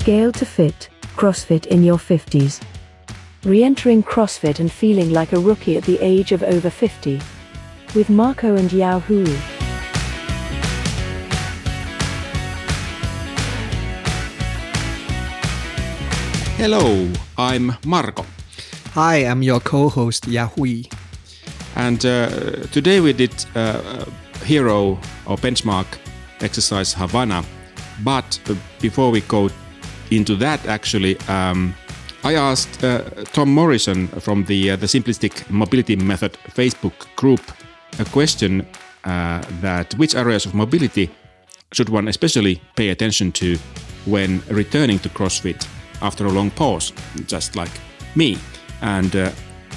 Scale to fit, CrossFit in your 50s. Re entering CrossFit and feeling like a rookie at the age of over 50. With Marco and Yao Hui. Hello, I'm Marco. Hi, I'm your co-host Yahui. And uh, today we did uh, hero or benchmark exercise Havana. But uh, before we go into that, actually, um, I asked uh, Tom Morrison from the uh, the Simplistic Mobility Method Facebook group a question uh, that which areas of mobility should one especially pay attention to when returning to CrossFit after a long pause, just like me. And uh,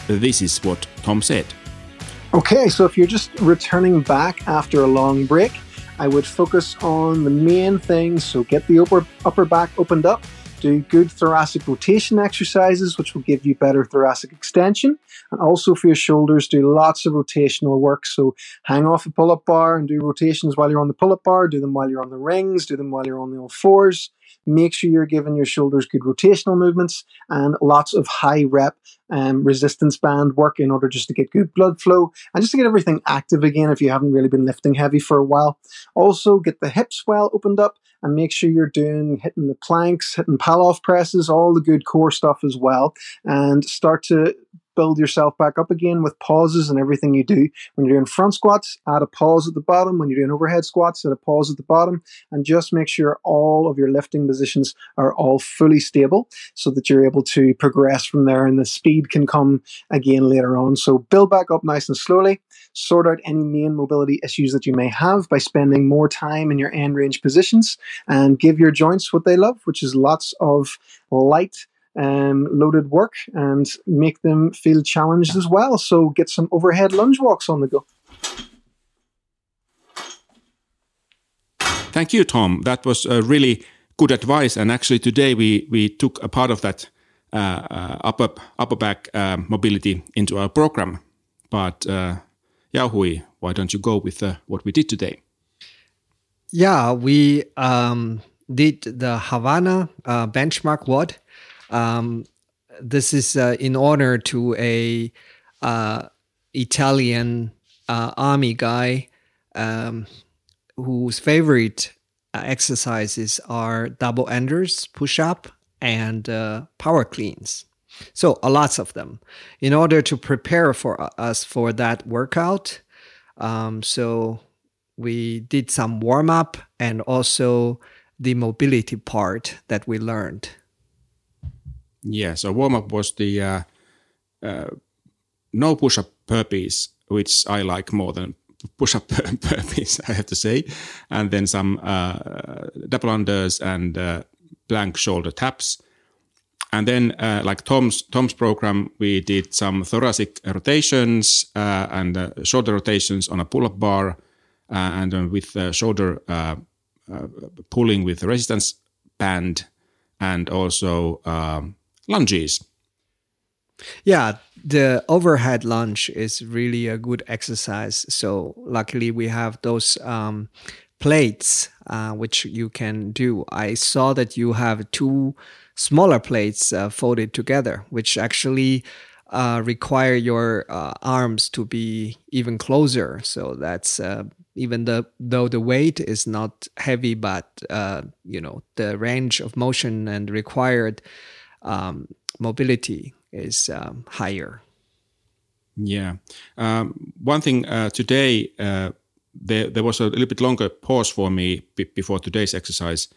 this is what Tom said. Okay, so if you're just returning back after a long break, I would focus on the main things. So get the upper upper back opened up, do good thoracic rotation exercises, which will give you better thoracic extension. And also for your shoulders, do lots of rotational work. So hang off a pull up bar and do rotations while you're on the pull up bar, do them while you're on the rings, do them while you're on the all fours. Make sure you're giving your shoulders good rotational movements and lots of high rep um, resistance band work in order just to get good blood flow and just to get everything active again if you haven't really been lifting heavy for a while. Also, get the hips well opened up and make sure you're doing hitting the planks, hitting Pallof presses, all the good core stuff as well, and start to build yourself back up again with pauses and everything you do. When you're doing front squats, add a pause at the bottom. When you're doing overhead squats, add a pause at the bottom. And just make sure all of your lifting positions are all fully stable so that you're able to progress from there and the speed can come again later on. So build back up nice and slowly. Sort out any main mobility issues that you may have by spending more time in your end range positions and give your joints what they love, which is lots of light um, loaded work and make them feel challenged as well. So get some overhead lunge walks on the go. Thank you, Tom. That was a really good advice. And actually, today we we took a part of that uh, uh, upper upper back uh, mobility into our program. But uh, Yahui, why don't you go with uh, what we did today? Yeah, we um, did the Havana uh, benchmark WOD um, this is uh, in honor to a uh, Italian uh, army guy um, whose favorite uh, exercises are double unders, push up, and uh, power cleans. So, uh, lots of them. In order to prepare for us for that workout, um, so we did some warm up and also the mobility part that we learned. Yeah, so warm up was the uh, uh, no push up burpees, which I like more than push up burpees, I have to say, and then some uh, double unders and uh, plank shoulder taps. And then, uh, like Tom's Tom's program, we did some thoracic rotations uh, and shoulder rotations on a pull-up bar, and with shoulder pulling with resistance band, and also um, lunges. Yeah, the overhead lunge is really a good exercise. So luckily we have those um, plates uh, which you can do. I saw that you have two smaller plates uh, folded together, which actually uh, require your uh, arms to be even closer. So that's uh, even the, though the weight is not heavy, but uh, you know the range of motion and required um, mobility is um, higher. Yeah. Um, one thing uh, today, uh, there, there was a little bit longer pause for me b- before today's exercise.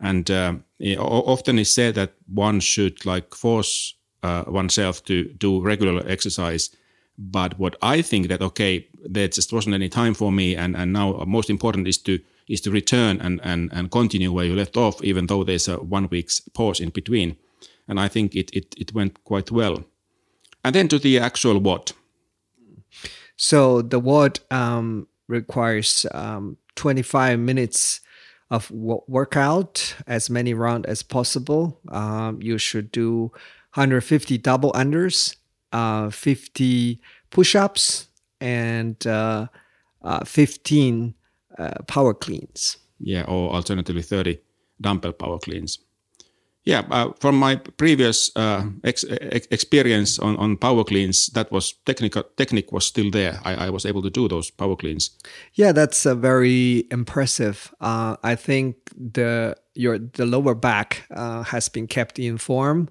And uh, often it's said that one should like force uh, oneself to do regular exercise. But what I think that, okay, there just wasn't any time for me. And, and now most important is to is to return and, and, and continue where you left off, even though there's a one week's pause in between and I think it, it, it went quite well. And then to the actual WOD. So the WOD um, requires um, 25 minutes of workout, as many rounds as possible. Um, you should do 150 double unders, uh, 50 push ups, and uh, uh, 15 uh, power cleans. Yeah, or alternatively 30 dumbbell power cleans. Yeah, uh, from my previous uh, ex- ex- experience on, on power cleans, that was technical technique was still there. I, I was able to do those power cleans. Yeah, that's uh, very impressive. Uh, I think the your the lower back uh, has been kept in form,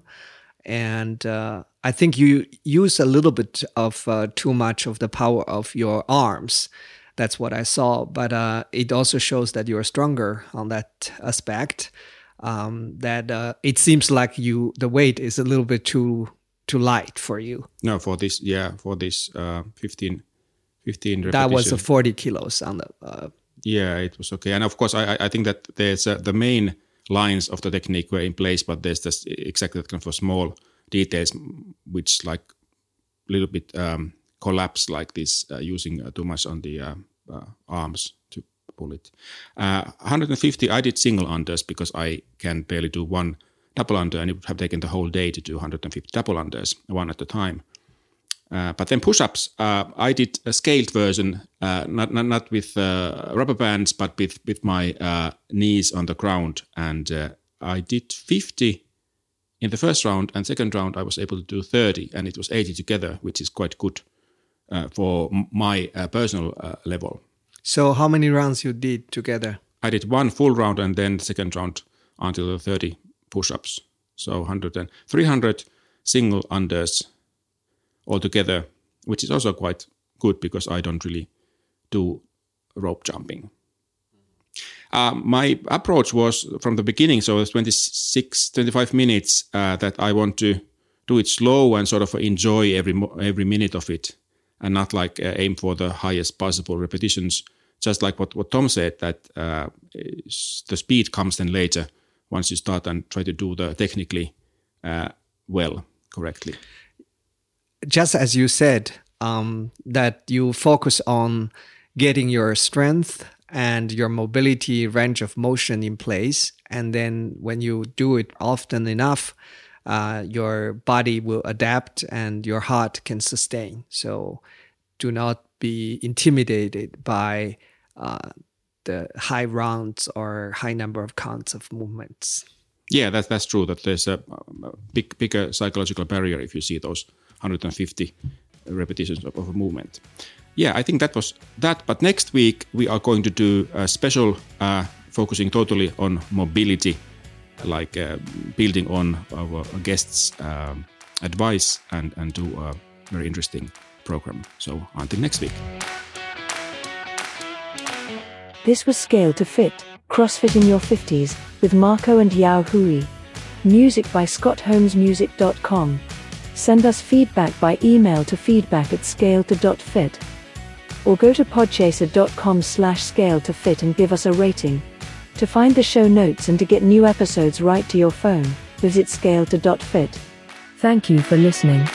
and uh, I think you use a little bit of uh, too much of the power of your arms. That's what I saw, but it also shows that you're stronger on that aspect um, that uh, it seems like you the weight is a little bit too too light for you. No, for this, yeah, for this uh, 15, 15 That was a 40 kilos on the. Uh, yeah, it was okay. And of course, I, I think that there's uh, the main lines of the technique were in place, but there's this exactly that kind of small details which like a little bit um, collapse like this uh, using uh, too much on the uh, uh, arms to pull it. Uh, 150, I did single unders because I can barely do one double under, and it would have taken the whole day to do 150 double unders, one at a time. Uh, but then push-ups, uh, I did a scaled version, uh, not, not not with uh, rubber bands, but with with my uh, knees on the ground, and I did 50 in the first round, and second round I was able to do 30, and it was 80 together, which is quite good for my personal level. So how many rounds you did together? I did one full round and then second round until the 30 push-ups. So 100 and 300 single unders altogether, which is also quite good because I don't really do rope jumping. Uh, my approach was from the beginning, so it's 26, 25 minutes uh, that I want to do it slow and sort of enjoy every every minute of it, and not like uh, aim for the highest possible repetitions just like what, what Tom said, that uh, the speed comes then later once you start and try to do the technically uh, well, correctly. Just as you said, um, that you focus on getting your strength and your mobility range of motion in place. And then when you do it often enough, uh, your body will adapt and your heart can sustain. So do not be intimidated by uh, the high rounds or high number of counts of movements. Yeah, that's that's true. That there's a, big bigger psychological barrier if you see those 150 repetitions of, of a movement. Yeah, I think that was that. But next week we are going to do a special uh, focusing totally on mobility, like uh, building on our guests' um, advice and and do a very interesting program. So until next week. This was Scale to Fit, CrossFit in Your 50s, with Marco and Yao Hui. Music by ScottHolmesMusic.com. Send us feedback by email to feedback at scale2.fit. Or go to podchaser.com slash scale to fit and give us a rating. To find the show notes and to get new episodes right to your phone, visit scale2.fit. Thank you for listening.